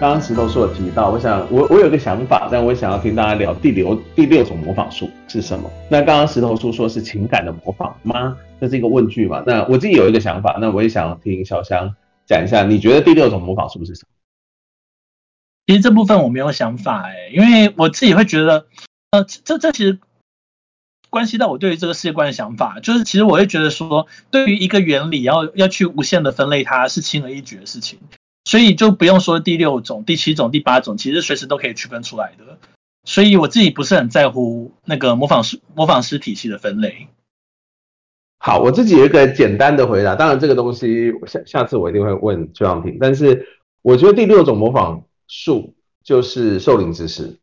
刚刚石头叔有提到，我想我我有个想法，但我想要听大家聊第六第六种模仿术是什么？那刚刚石头叔说是情感的模仿吗？这是一个问句嘛？那我自己有一个想法，那我也想要听小香讲一下，你觉得第六种模仿术是什么？其实这部分我没有想法哎、因为我自己会觉得，呃，这这其实关系到我对于这个世界观的想法，就是其实我会觉得说，对于一个原理要要去无限的分类，它是轻而易举的事情。所以就不用说第六种、第七种、第八种，其实随时都可以区分出来的。所以我自己不是很在乎那个模仿师模仿师体系的分类。好，我自己有一个简单的回答。当然，这个东西下下次我一定会问邱阳平。但是我觉得第六种模仿术就是兽灵之诗。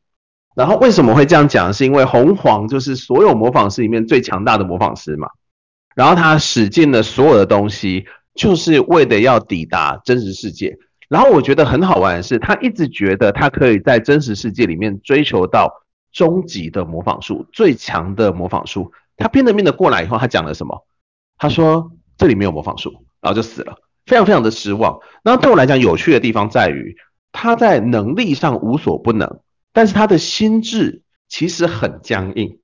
然后为什么会这样讲？是因为红黄就是所有模仿师里面最强大的模仿师嘛。然后他使尽了所有的东西，就是为了要抵达真实世界。然后我觉得很好玩的是，他一直觉得他可以在真实世界里面追求到终极的模仿术，最强的模仿术。他拼了命的过来以后，他讲了什么？他说这里没有模仿术，然后就死了，非常非常的失望。然后对我来讲，有趣的地方在于他在能力上无所不能，但是他的心智其实很僵硬，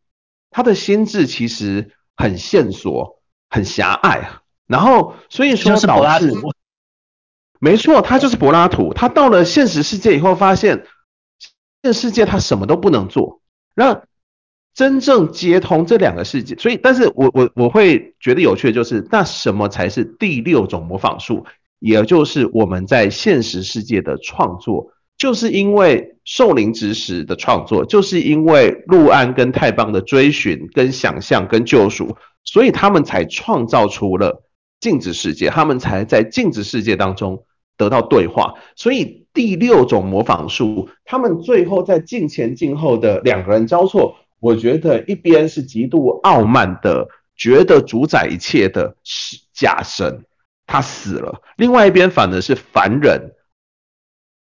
他的心智其实很线索、很狭隘。然后所以说导致。没错，他就是柏拉图。他到了现实世界以后，发现现实世界他什么都不能做，让真正接通这两个世界。所以，但是我我我会觉得有趣的就是，那什么才是第六种模仿术？也就是我们在现实世界的创作，就是因为兽灵之时的创作，就是因为陆安跟泰邦的追寻、跟想象、跟救赎，所以他们才创造出了镜子世界，他们才在镜子世界当中。得到对话，所以第六种模仿术，他们最后在镜前镜后的两个人交错，我觉得一边是极度傲慢的，觉得主宰一切的是假神，他死了；另外一边反而是凡人，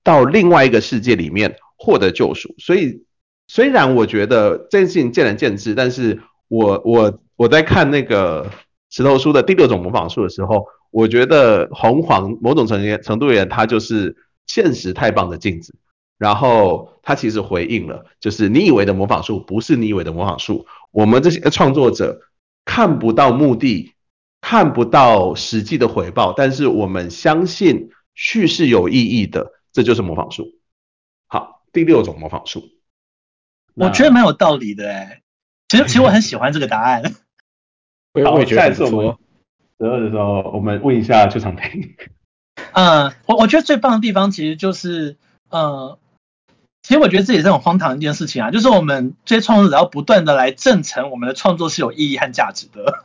到另外一个世界里面获得救赎。所以虽然我觉得这件事情见仁见智，但是我我我在看那个石头书的第六种模仿术的时候。我觉得红黄某种程度程度而言，它就是现实太棒的镜子。然后它其实回应了，就是你以为的模仿术不是你以为的模仿术。我们这些创作者看不到目的，看不到实际的回报，但是我们相信叙事有意义的，这就是模仿术。好，第六种模仿术，我觉得蛮有道理的哎。其实其实我很喜欢这个答案。我也觉得不错。十二的时候，我们问一下邱常平。嗯，我我觉得最棒的地方其实就是，呃，其实我觉得这也是很荒唐的一件事情啊，就是我们这些创作者要不断的来证成我们的创作是有意义和价值的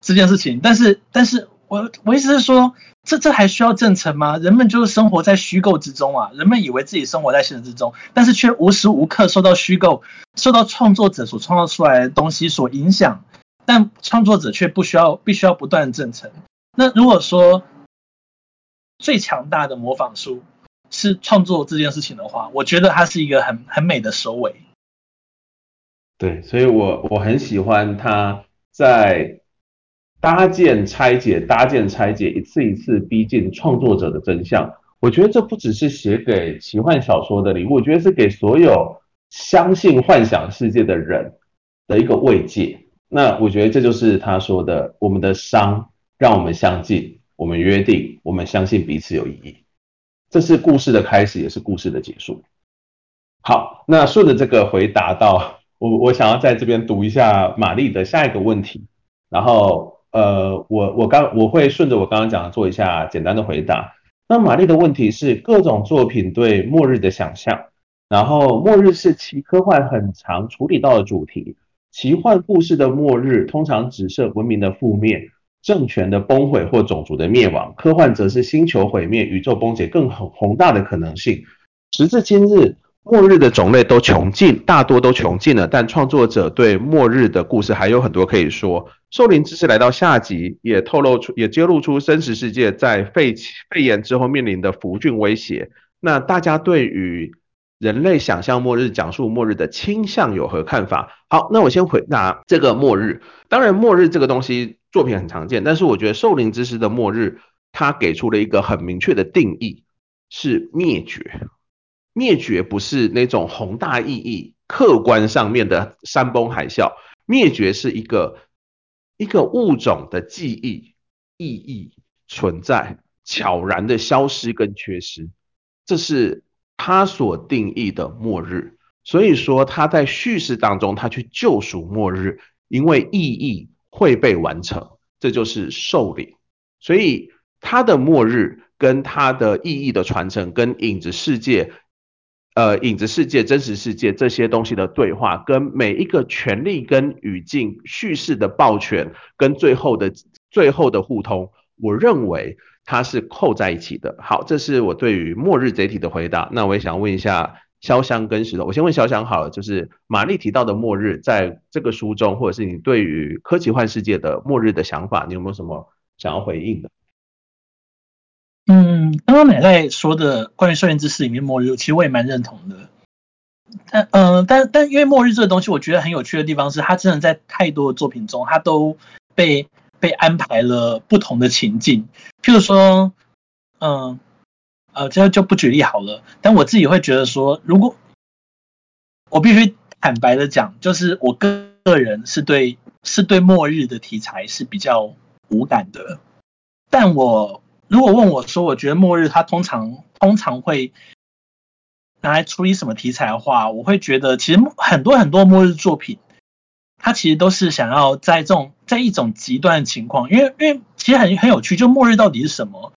这件事情。但是，但是我我意思是说，这这还需要证成吗？人们就是生活在虚构之中啊，人们以为自己生活在现实之中，但是却无时无刻受到虚构、受到创作者所创造出来的东西所影响。但创作者却不需要，必须要不断证成。那如果说最强大的模仿术是创作这件事情的话，我觉得它是一个很很美的收尾。对，所以我我很喜欢他在搭建、拆解、搭建、拆解，一次一次逼近创作者的真相。我觉得这不只是写给奇幻小说的礼物，我觉得是给所有相信幻想世界的人的一个慰藉。那我觉得这就是他说的，我们的伤让我们相近，我们约定，我们相信彼此有意义。这是故事的开始，也是故事的结束。好，那顺着这个回答到我，我想要在这边读一下玛丽的下一个问题。然后，呃，我我刚我会顺着我刚刚讲的做一下简单的回答。那玛丽的问题是各种作品对末日的想象，然后末日是其科幻很常处理到的主题。奇幻故事的末日通常指涉文明的覆灭、政权的崩毁或种族的灭亡；科幻则是星球毁灭、宇宙崩解更宏宏大的可能性。时至今日，末日的种类都穷尽，大多都穷尽了，但创作者对末日的故事还有很多可以说。兽灵之诗来到下集，也透露出、也揭露出真实世界在肺肺炎之后面临的福菌威胁。那大家对于人类想象末日、讲述末日的倾向有何看法？好，那我先回答这个末日。当然，末日这个东西作品很常见，但是我觉得《兽灵之诗》的末日，它给出了一个很明确的定义，是灭绝，灭绝不是那种宏大意义、客观上面的山崩海啸，灭绝是一个一个物种的记忆、意义存在悄然的消失跟缺失，这是他所定义的末日。所以说他在叙事当中，他去救赎末日，因为意义会被完成，这就是兽灵。所以他的末日跟他的意义的传承，跟影子世界、呃影子世界、真实世界这些东西的对话，跟每一个权力跟语境叙事的抱拳，跟最后的最后的互通，我认为它是扣在一起的。好，这是我对于末日这一题的回答。那我也想问一下。潇湘跟石头，我先问潇湘好了，就是玛丽提到的末日，在这个书中，或者是你对于科奇幻世界的末日的想法，你有没有什么想要回应的？嗯，刚刚奶奶说的关于兽灵之诗里面末日，其实我也蛮认同的。但嗯、但但因为末日这个东西，我觉得很有趣的地方是，它真的在太多的作品中，它都被被安排了不同的情境，譬如说，嗯。呃，这就不举例好了。但我自己会觉得说，如果我必须坦白的讲，就是我个人是对是对末日的题材是比较无感的。但我如果问我说，我觉得末日它通常通常会拿来处理什么题材的话，我会觉得其实很多很多末日作品，它其实都是想要在这种在一种极端的情况，因为因为其实很很有趣，就末日到底是什么？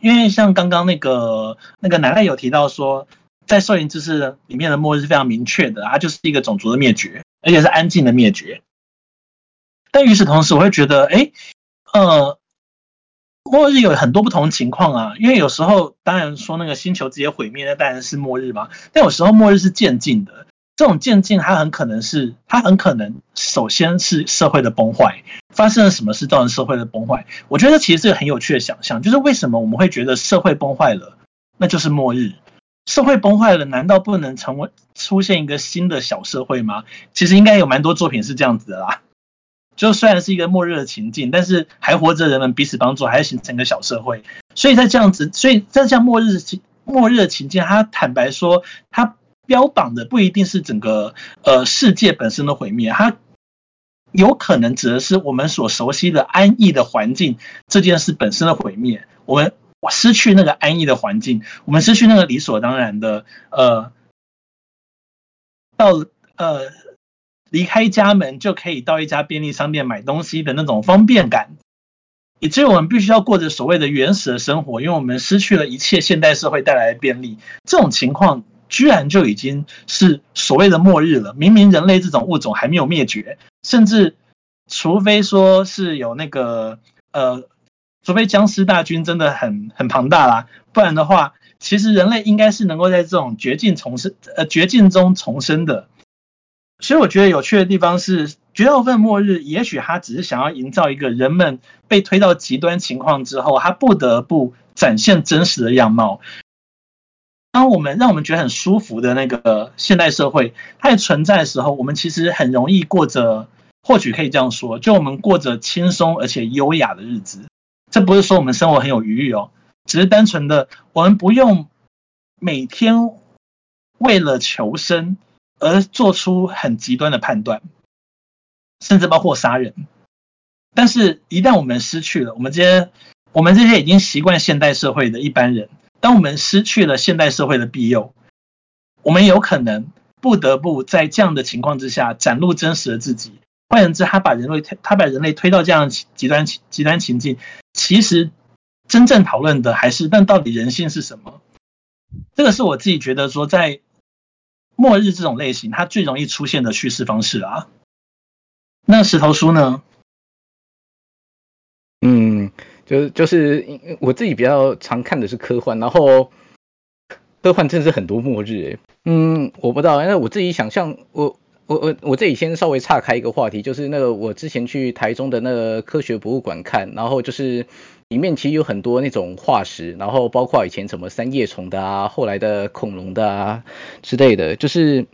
因为像刚刚那个那个奶奶有提到说，在兽灵之诗里面的末日是非常明确的，它就是一个种族的灭绝，而且是安静的灭绝。但与此同时，我会觉得，哎，呃，末日有很多不同情况啊。因为有时候，当然说那个星球直接毁灭，那当然是末日嘛。但有时候末日是渐进的。这种渐进，它很可能是，它很可能首先是社会的崩坏，发生了什么事造成社会的崩坏？我觉得其实是个很有趣的想象，就是为什么我们会觉得社会崩坏了，那就是末日？社会崩坏了，难道不能成为出现一个新的小社会吗？其实应该有蛮多作品是这样子的啦，就虽然是一个末日的情境，但是还活着人们彼此帮助，还是形成一个小社会。所以在这样子，所以在这样末日情末日的情境，他坦白说他。标榜的不一定是整个呃世界本身的毁灭，它有可能指的是我们所熟悉的安逸的环境这件事本身的毁灭。我们失去那个安逸的环境，我们失去那个理所当然的呃到呃离开家门就可以到一家便利商店买东西的那种方便感，以至于我们必须要过着所谓的原始的生活，因为我们失去了一切现代社会带来的便利。这种情况。居然就已经是所谓的末日了。明明人类这种物种还没有灭绝，甚至除非说是有那个呃，除非僵尸大军真的很很庞大啦，不然的话，其实人类应该是能够在这种绝境重生呃绝境中重生的。所以我觉得有趣的地方是，绝大部分末日也许他只是想要营造一个人们被推到极端情况之后，他不得不展现真实的样貌。当我们让我们觉得很舒服的那个现代社会，它存在的时候，我们其实很容易过着，或许可以这样说，就我们过着轻松而且优雅的日子。这不是说我们生活很有余裕哦，只是单纯的我们不用每天为了求生而做出很极端的判断，甚至包括杀人。但是，一旦我们失去了我们这些，我们这些已经习惯现代社会的一般人。当我们失去了现代社会的庇佑，我们有可能不得不在这样的情况之下展露真实的自己。换言之，他把人类推，他把人类推到这样极端极端情境，其实真正讨论的还是，但到底人性是什么？这个是我自己觉得说，在末日这种类型，它最容易出现的叙事方式啊。那石头书呢？嗯。就是就是，我自己比较常看的是科幻，然后科幻真的是很多末日诶，嗯，我不知道，因为我自己想象，我我我我自己先稍微岔开一个话题，就是那个我之前去台中的那个科学博物馆看，然后就是里面其实有很多那种化石，然后包括以前什么三叶虫的啊，后来的恐龙的啊之类的，就是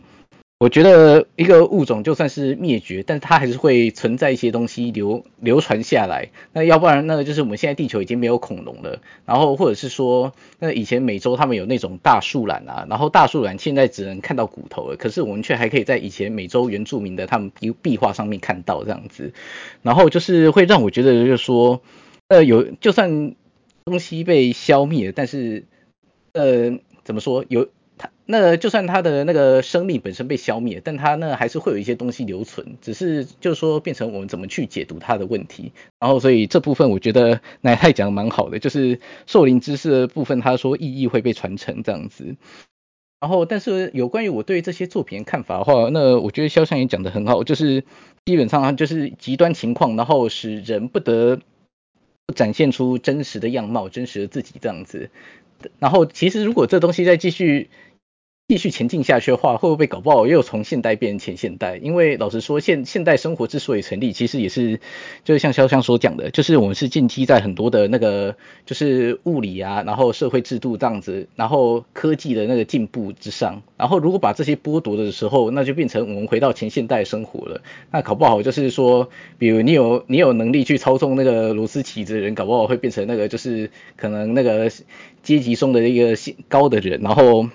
我觉得一个物种就算是灭绝，但是它还是会存在一些东西流流传下来。那要不然，那个就是我们现在地球已经没有恐龙了。然后或者是说，那以前美洲他们有那种大树懒啊，然后大树懒现在只能看到骨头了，可是我们却还可以在以前美洲原住民的他们壁壁画上面看到这样子。然后就是会让我觉得就是说，呃，有就算东西被消灭了，但是呃，怎么说有？那就算它的那个生命本身被消灭，但它呢还是会有一些东西留存，只是就是说变成我们怎么去解读它的问题。然后所以这部分我觉得乃太讲的蛮好的，就是兽灵知识的部分，他说意义会被传承这样子。然后但是有关于我对这些作品看法的话，那我觉得肖像也讲的很好，就是基本上就是极端情况，然后使人不得展现出真实的样貌、真实的自己这样子。然后其实如果这东西再继续。继续前进下去的话，会不会搞不好又从现代变成前现代？因为老实说，现现代生活之所以成立，其实也是就是像潇湘所讲的，就是我们是建基在很多的那个就是物理啊，然后社会制度这样子，然后科技的那个进步之上。然后如果把这些剥夺的时候，那就变成我们回到前现代生活了。那搞不好就是说，比如你有你有能力去操纵那个螺丝起子的人，搞不好会变成那个就是可能那个阶级中的一个高的人，然后。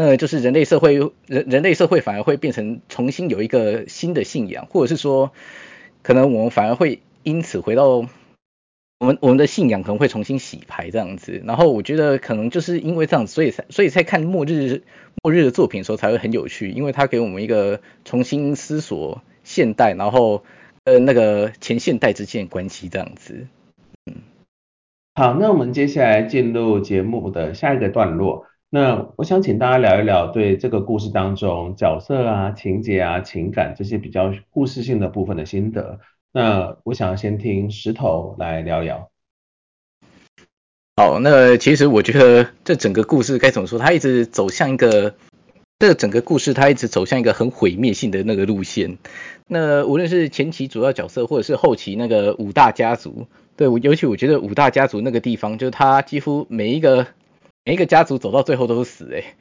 那就是人类社会，人人类社会反而会变成重新有一个新的信仰，或者是说，可能我们反而会因此回到我们我们的信仰可能会重新洗牌这样子。然后我觉得可能就是因为这样子，所以才所以才看末日末日的作品的时候才会很有趣，因为它给我们一个重新思索现代，然后呃那个前现代之间的关系这样子。嗯，好，那我们接下来进入节目的下一个段落。那我想请大家聊一聊对这个故事当中角色啊、情节啊、情感这些比较故事性的部分的心得。那我想先听石头来聊聊。好，那其实我觉得这整个故事该怎么说？它一直走向一个，这整个故事它一直走向一个很毁灭性的那个路线。那无论是前期主要角色，或者是后期那个五大家族，对，尤其我觉得五大家族那个地方，就是它几乎每一个。每一个家族走到最后都是死哎，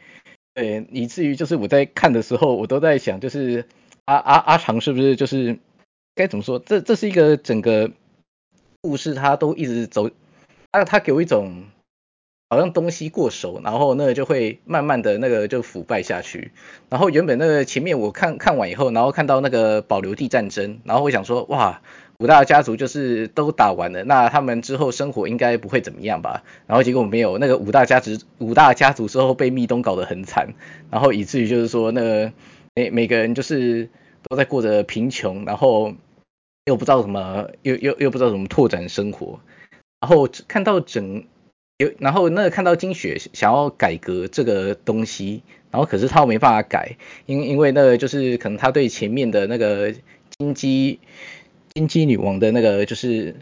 对，以至于就是我在看的时候，我都在想，就是阿阿阿长是不是就是该怎么说？这这是一个整个故事，他都一直走，他他给我一种好像东西过熟，然后那个就会慢慢的那个就腐败下去。然后原本那个前面我看看完以后，然后看到那个保留地战争，然后我想说哇。五大家族就是都打完了，那他们之后生活应该不会怎么样吧？然后结果没有，那个五大家族五大家族之后被密东搞得很惨，然后以至于就是说那个每每个人就是都在过着贫穷，然后又不知道怎么又又又不知道怎么拓展生活，然后看到整有然后那个看到金雪想要改革这个东西，然后可是他没办法改，因因为那个就是可能他对前面的那个金鸡。金鸡女王的那个就是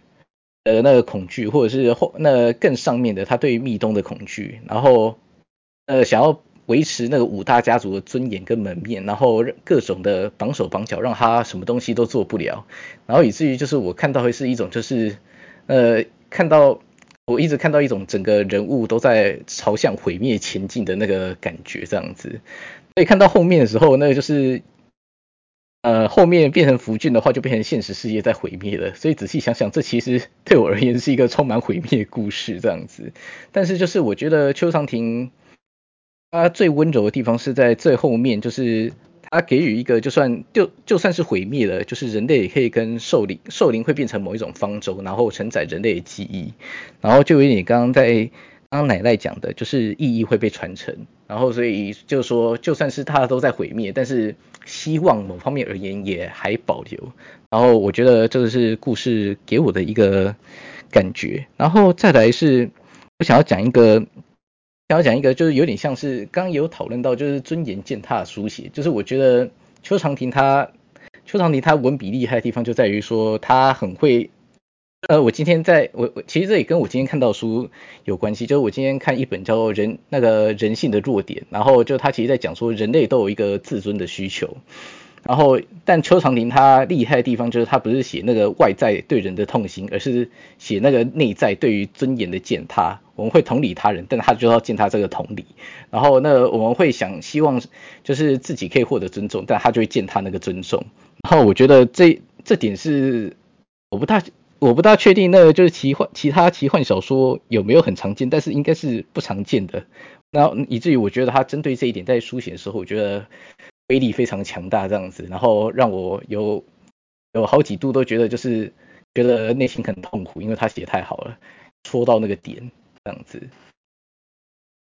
呃那个恐惧，或者是后那更上面的他对于密东的恐惧，然后呃想要维持那个五大家族的尊严跟门面，然后各种的绑手绑脚，让他什么东西都做不了，然后以至于就是我看到会是一种就是呃看到我一直看到一种整个人物都在朝向毁灭前进的那个感觉这样子，所以看到后面的时候，那个就是。呃，后面变成福俊的话，就变成现实世界在毁灭了。所以仔细想想，这其实对我而言是一个充满毁灭的故事这样子。但是就是我觉得邱长廷他最温柔的地方是在最后面，就是他给予一个就算就就算是毁灭了，就是人类也可以跟兽灵兽灵会变成某一种方舟，然后承载人类的记忆。然后就有点刚刚在刚奶奶讲的，就是意义会被传承。然后所以就说，就算是他都在毁灭，但是。希望某方面而言也还保留，然后我觉得这个是故事给我的一个感觉，然后再来是我想要讲一个，想要讲一个就是有点像是刚有讨论到就是尊严践踏书写，就是我觉得邱常婷他邱常婷他文笔厉害的地方就在于说他很会。呃，我今天在我我其实这也跟我今天看到书有关系，就是我今天看一本叫做《人那个人性的弱点》，然后就他其实在讲说人类都有一个自尊的需求，然后但邱常婷他厉害的地方就是他不是写那个外在对人的痛心，而是写那个内在对于尊严的践踏。我们会同理他人，但他就要践踏这个同理。然后那我们会想希望就是自己可以获得尊重，但他就会践踏那个尊重。然后我觉得这这点是我不大我不大确定，那个就是奇幻其他奇幻小说有没有很常见，但是应该是不常见的。然后以至于我觉得他针对这一点在书写的时候，我觉得威力非常强大，这样子，然后让我有有好几度都觉得就是觉得内心很痛苦，因为他写太好了，戳到那个点，这样子。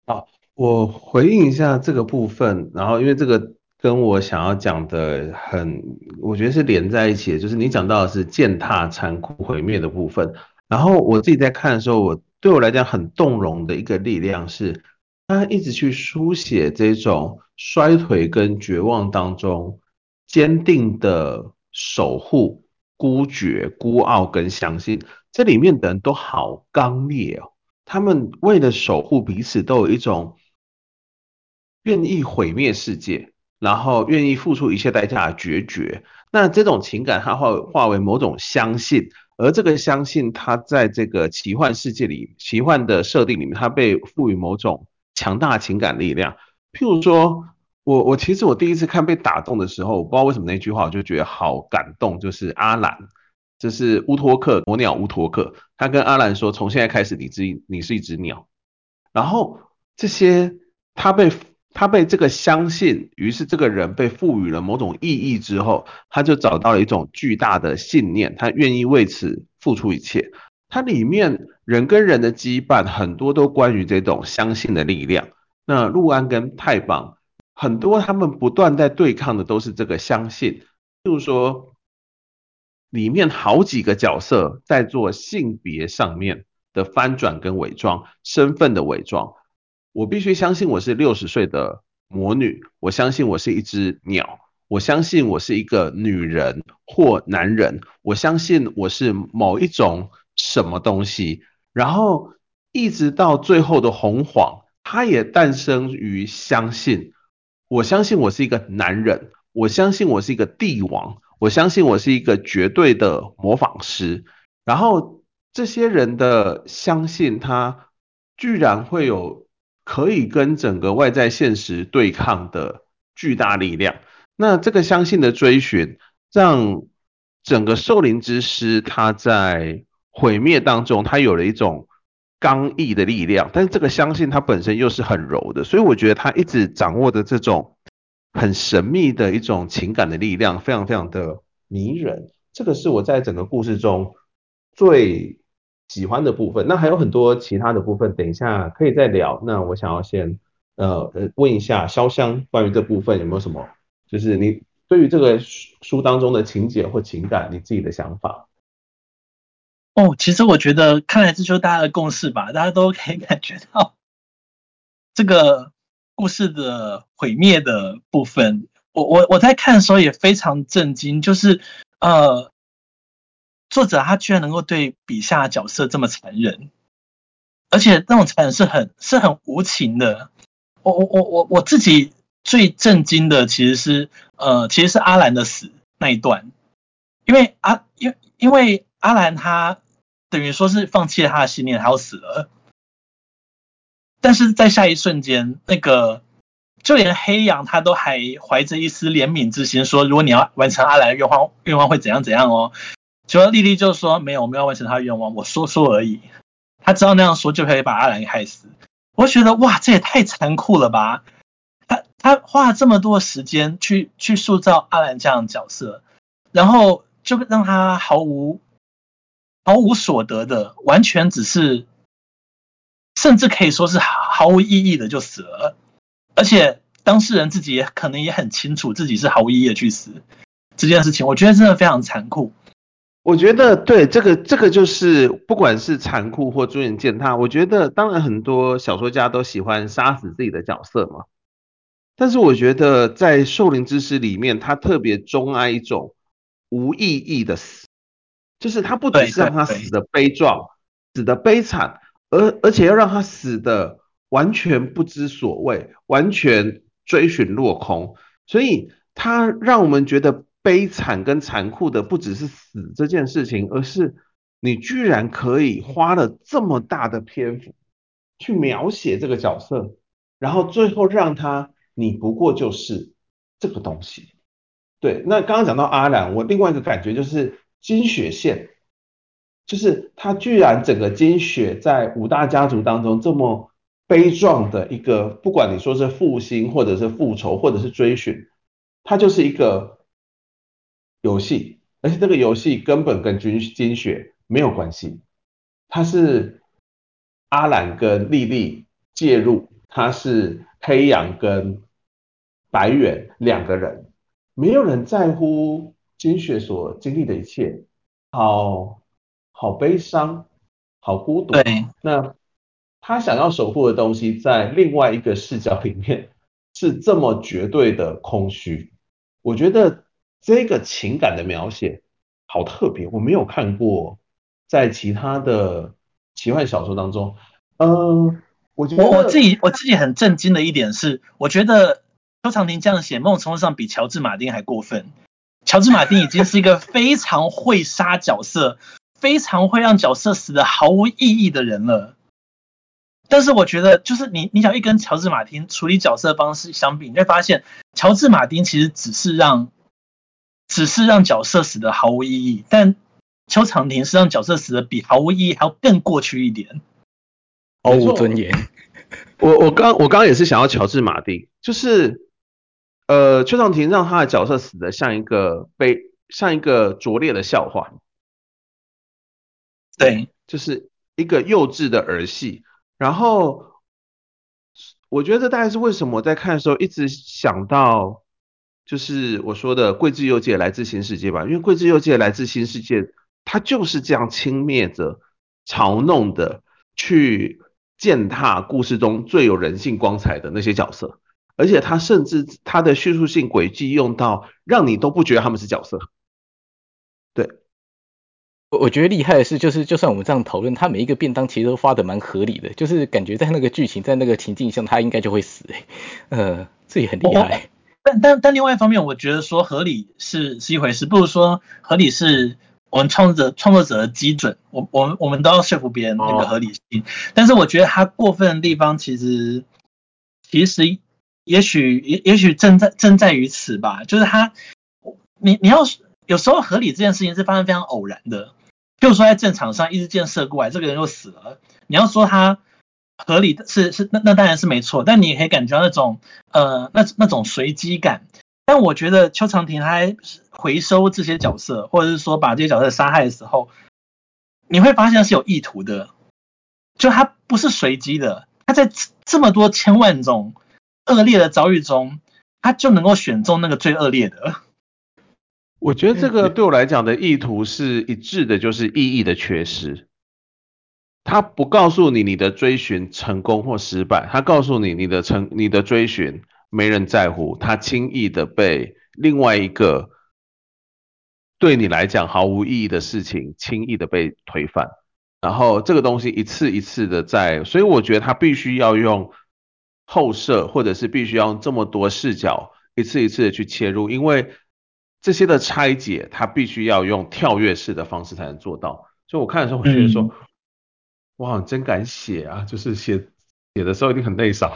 好，我回应一下这个部分，然后因为这个跟我想要讲的很，我觉得是连在一起的，就是你讲到的是践踏、残酷、毁灭的部分，然后我自己在看的时候，我对我来讲很动容的一个力量是。他一直去书写这种衰颓跟绝望当中坚定的守护、孤绝、孤傲跟相信，这里面的人都好刚烈哦。他们为了守护彼此，都有一种愿意毁灭世界，然后愿意付出一切代价的决绝。那这种情感，它化化为某种相信，而这个相信，它在这个奇幻世界里、奇幻的设定里面，它被赋予某种。强大情感力量，譬如说，我我其实我第一次看被打动的时候，我不知道为什么那句话我就觉得好感动，就是阿兰，就是乌托克魔鸟乌托克，他跟阿兰说，从现在开始你只你是一只鸟，然后这些他被他被这个相信，于是这个人被赋予了某种意义之后，他就找到了一种巨大的信念，他愿意为此付出一切。它里面人跟人的羁绊很多都关于这种相信的力量。那陆安跟太邦很多他们不断在对抗的都是这个相信。就是说，里面好几个角色在做性别上面的翻转跟伪装，身份的伪装。我必须相信我是六十岁的魔女，我相信我是一只鸟，我相信我是一个女人或男人，我相信我是某一种。什么东西？然后一直到最后的洪晃，它也诞生于相信。我相信我是一个男人，我相信我是一个帝王，我相信我是一个绝对的模仿师。然后这些人的相信，他居然会有可以跟整个外在现实对抗的巨大力量。那这个相信的追寻，让整个兽灵之师他在毁灭当中，他有了一种刚毅的力量，但是这个相信它本身又是很柔的，所以我觉得他一直掌握的这种很神秘的一种情感的力量，非常非常的迷人。这个是我在整个故事中最喜欢的部分。那还有很多其他的部分，等一下可以再聊。那我想要先呃呃问一下潇湘，关于这部分有没有什么，就是你对于这个书当中的情节或情感，你自己的想法？哦，其实我觉得，看来这就是大家的共识吧。大家都可以感觉到这个故事的毁灭的部分。我我我在看的时候也非常震惊，就是呃，作者他居然能够对笔下角色这么残忍，而且那种残忍是很是很无情的。我我我我我自己最震惊的其实是呃，其实是阿兰的死那一段，因为阿因因为阿兰他。等于说是放弃了他的信念，他要死了。但是在下一瞬间，那个就连黑羊他都还怀着一丝怜悯之心，说：“如果你要完成阿兰的愿望，愿望会怎样怎样哦。”结果莉莉就说：“没有，我没有完成他的愿望，我说说而已。”他知道那样说就可以把阿兰给害死。我觉得哇，这也太残酷了吧！他他花了这么多时间去去塑造阿兰这样的角色，然后就让他毫无。毫无所得的，完全只是，甚至可以说是毫无意义的就死了，而且当事人自己也可能也很清楚自己是毫无意义的去死这件事情，我觉得真的非常残酷。我觉得对这个这个就是不管是残酷或尊严践踏，我觉得当然很多小说家都喜欢杀死自己的角色嘛，但是我觉得在《兽灵之诗》里面，他特别钟爱一种无意义的死。就是他不只是让他死的悲壮，死的悲惨，而而且要让他死的完全不知所谓，完全追寻落空。所以他让我们觉得悲惨跟残酷的不只是死这件事情，而是你居然可以花了这么大的篇幅，去描写这个角色，然后最后让他你不过就是这个东西。对，那刚刚讲到阿兰，我另外一个感觉就是金雪线，就是他居然整个金雪在五大家族当中这么悲壮的一个，不管你说是复兴或者是复仇或者是追寻，他就是一个游戏，而且这个游戏根本跟金金雪没有关系，它是。阿兰跟莉莉介入，他是黑羊跟白远两个人，没有人在乎金雪所经历的一切，好好悲伤，好孤独。对，那他想要守护的东西，在另外一个视角里面是这么绝对的空虚。我觉得这个情感的描写好特别，我没有看过在其他的。奇幻小说当中，嗯、我觉得我我自己我自己很震惊的一点是，我觉得邱常婷这样写，某种程度上比乔治马丁还过分。乔治马丁已经是一个非常会杀角色，非常会让角色死的毫无意义的人了。但是我觉得，就是你你想一跟乔治马丁处理角色方式相比，你会发现乔治马丁其实只是让只是让角色死的毫无意义，但。邱长廷是让角色死的比毫无意义还要更过去一点，毫无尊严。我我刚我刚刚也是想要乔治马丁，就是呃邱长廷让他的角色死的像一个被像一个拙劣的笑话，对，就是一个幼稚的儿戏。然后我觉得这大概是为什么我在看的时候一直想到，就是我说的桂枝祐介来自新世界吧，因为桂枝祐介来自新世界。他就是这样轻蔑着、嘲弄的去践踏故事中最有人性光彩的那些角色，而且他甚至他的叙述性轨迹用到让你都不觉得他们是角色。对，我我觉得厉害的是，就是就算我们这样讨论，他每一个便当其实都发的蛮合理的，就是感觉在那个剧情在那个情境下，他应该就会死。哎，呃，这也很厉害。但但但另外一方面，我觉得说合理是是一回事，不如说合理是。我们创作者创作者的基准，我我们我们都要说服别人那个合理性。但是我觉得他过分的地方，其实其实也许也也许正在正在于此吧。就是他，你你要有时候合理这件事情是发生非常偶然的。譬如说在战场上一支箭射过来，这个人又死了，你要说他合理的是是那那当然是没错，但你也可以感觉到那种呃那那种随机感。但我觉得邱长婷他回收这些角色，或者是说把这些角色杀害的时候，你会发现是有意图的，就他不是随机的，他在这么多千万种恶劣的遭遇中，他就能够选中那个最恶劣的。我觉得这个对我来讲的意图是一致的，就是意义的缺失。他不告诉你你的追寻成功或失败，他告诉你你的成你的追寻。没人在乎，他轻易的被另外一个对你来讲毫无意义的事情轻易的被推翻，然后这个东西一次一次的在，所以我觉得他必须要用后设，或者是必须要用这么多视角一次一次的去切入，因为这些的拆解，他必须要用跳跃式的方式才能做到。所以我看的时候，我觉得说，嗯、哇，真敢写啊！就是写写的时候一定很内伤。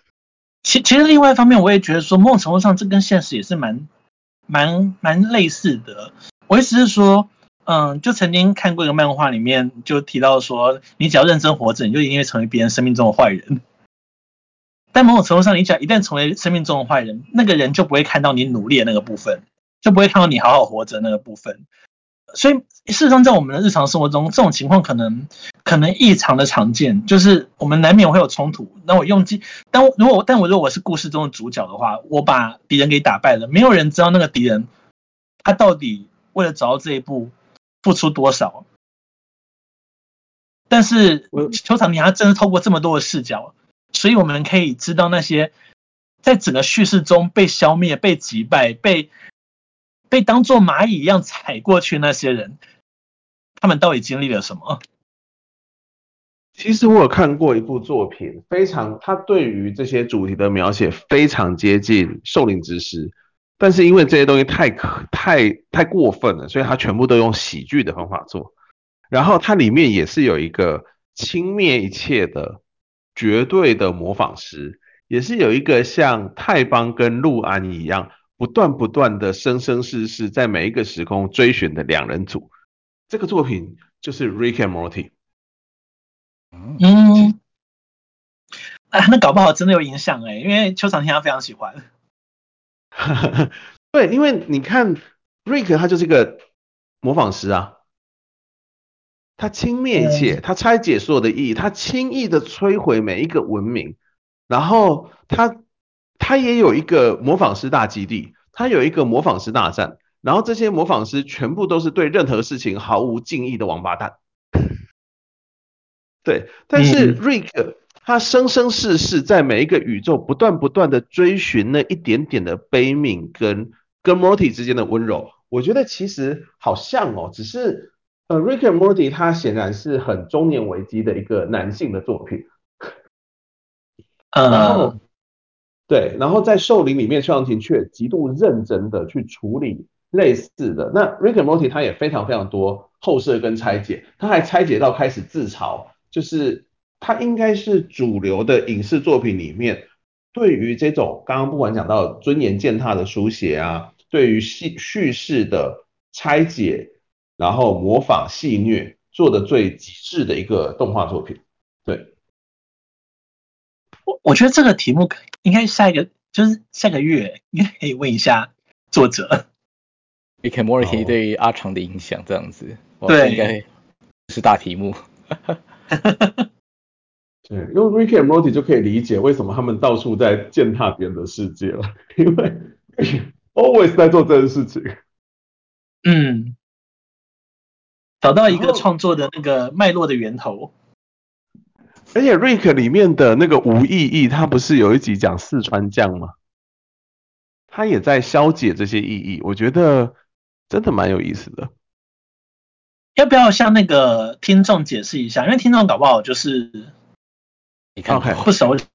其其实另外一方面，我也觉得说，某种程度上，这跟现实也是蛮蛮蛮类似的。我意思是说，嗯，就曾经看过一个漫画，里面就提到说，你只要认真活着，你就一定会成为别人生命中的坏人。但某种程度上，你只要一旦成为生命中的坏人，那个人就不会看到你努力的那个部分，就不会看到你好好活着那个部分。所以事实上，在我们的日常生活中，这种情况可能可能异常的常见，就是我们难免会有冲突。那我用尽，但如果但我如果我是故事中的主角的话，我把敌人给打败了，没有人知道那个敌人他到底为了找到这一步付出多少。但是邱常婷他真的透过这么多的视角，所以我们可以知道那些在整个叙事中被消灭、被击败、被。被当作蚂蚁一样踩过去那些人，他们到底经历了什么？其实我有看过一部作品，非常，他对于这些主题的描写非常接近《兽灵之师》，但是因为这些东西太可太太过分了，所以他全部都用喜剧的方法做。然后它里面也是有一个轻蔑一切的绝对的模仿师，也是有一个像泰邦跟陆安一样，不断不断的生生世世在每一个时空追寻的两人组。这个作品就是 Rick and Morty。嗯，啊，那搞不好真的有影响哎，因为邱长天他非常喜欢。对，因为你看 Rick 他就是一个模仿师啊。他轻蔑一切，他拆解所有的意义，他轻易的摧毁每一个文明，然后他他也有一个模仿师大基地，他有一个模仿师大战，然后这些模仿师全部都是对任何事情毫无敬意的王八蛋。对，但是 Rick 他生生世世在每一个宇宙不断不断的追寻那一点点的悲悯跟跟 Morty 之间的温柔，我觉得其实好像哦，只是。呃，Rick and Morty 他显然是很中年危机的一个男性的作品。呃，然后对，然后在兽灵里面，邱常婷却极度认真的去处理类似的。那 Ricky Morty 它也非常非常多后设跟拆解，他还拆解到开始自嘲，就是他应该是主流的影视作品里面，对于这种刚刚不管讲到尊严践踏的书写啊，对于叙叙事的拆解。然后模仿戏谑做的最极致的一个动画作品，对。我我觉得这个题目应该下一个就是下个月应该可以问一下作者。Rick and Morty 对阿长的影响这样子，对，应该是大题目。对，用 Rick and Morty 就可以理解为什么他们到处在践踏别人的世界了，因为 always 在做这件事情。嗯。找到一个创作的那个脉络的源头，而且 Rick 里面的那个无意义，他不是有一集讲四川酱吗？他也在消解这些意义，我觉得真的蛮有意思的。要不要向那个听众解释一下？因为听众搞不好就是你看不熟悉。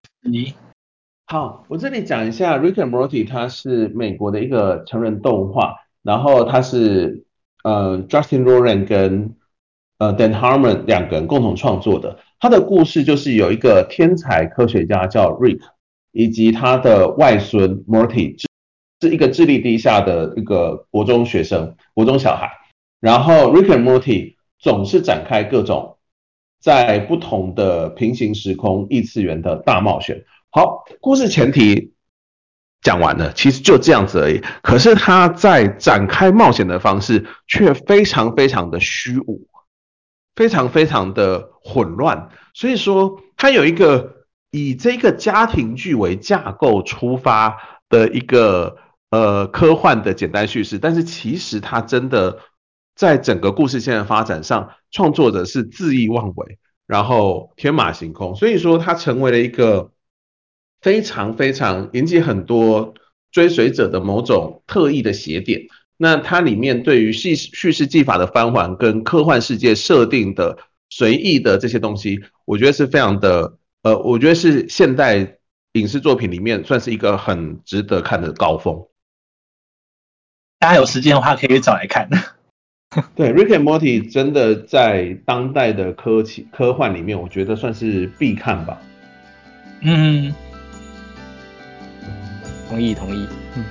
好，我这里讲一下 Rick and Morty，它是美国的一个成人动画，然后它是。呃，Justin Roiland 跟呃 Dan Harmon 两个人共同创作的，他的故事就是有一个天才科学家叫 Rick，以及他的外孙 Morty，是一个智力低下的一个国中学生，国中小孩。然后 Rick and Morty 总是展开各种在不同的平行时空异次元的大冒险。好，故事前提。讲完了，其实就这样子而已。可是他在展开冒险的方式却非常非常的虚无，非常非常的混乱。所以说，它有一个以这个家庭剧为架构出发的一个呃科幻的简单叙事，但是其实它真的在整个故事线的发展上，创作者是恣意妄为，然后天马行空。所以说，它成为了一个。非常非常引起很多追随者的某种特异的写点。那它里面对于叙叙事技法的翻还跟科幻世界设定的随意的这些东西，我觉得是非常的，呃，我觉得是现代影视作品里面算是一个很值得看的高峰。大家有时间的话可以找来看。对，Rick and Morty 真的在当代的科技科幻里面，我觉得算是必看吧。嗯。同意，同意。嗯。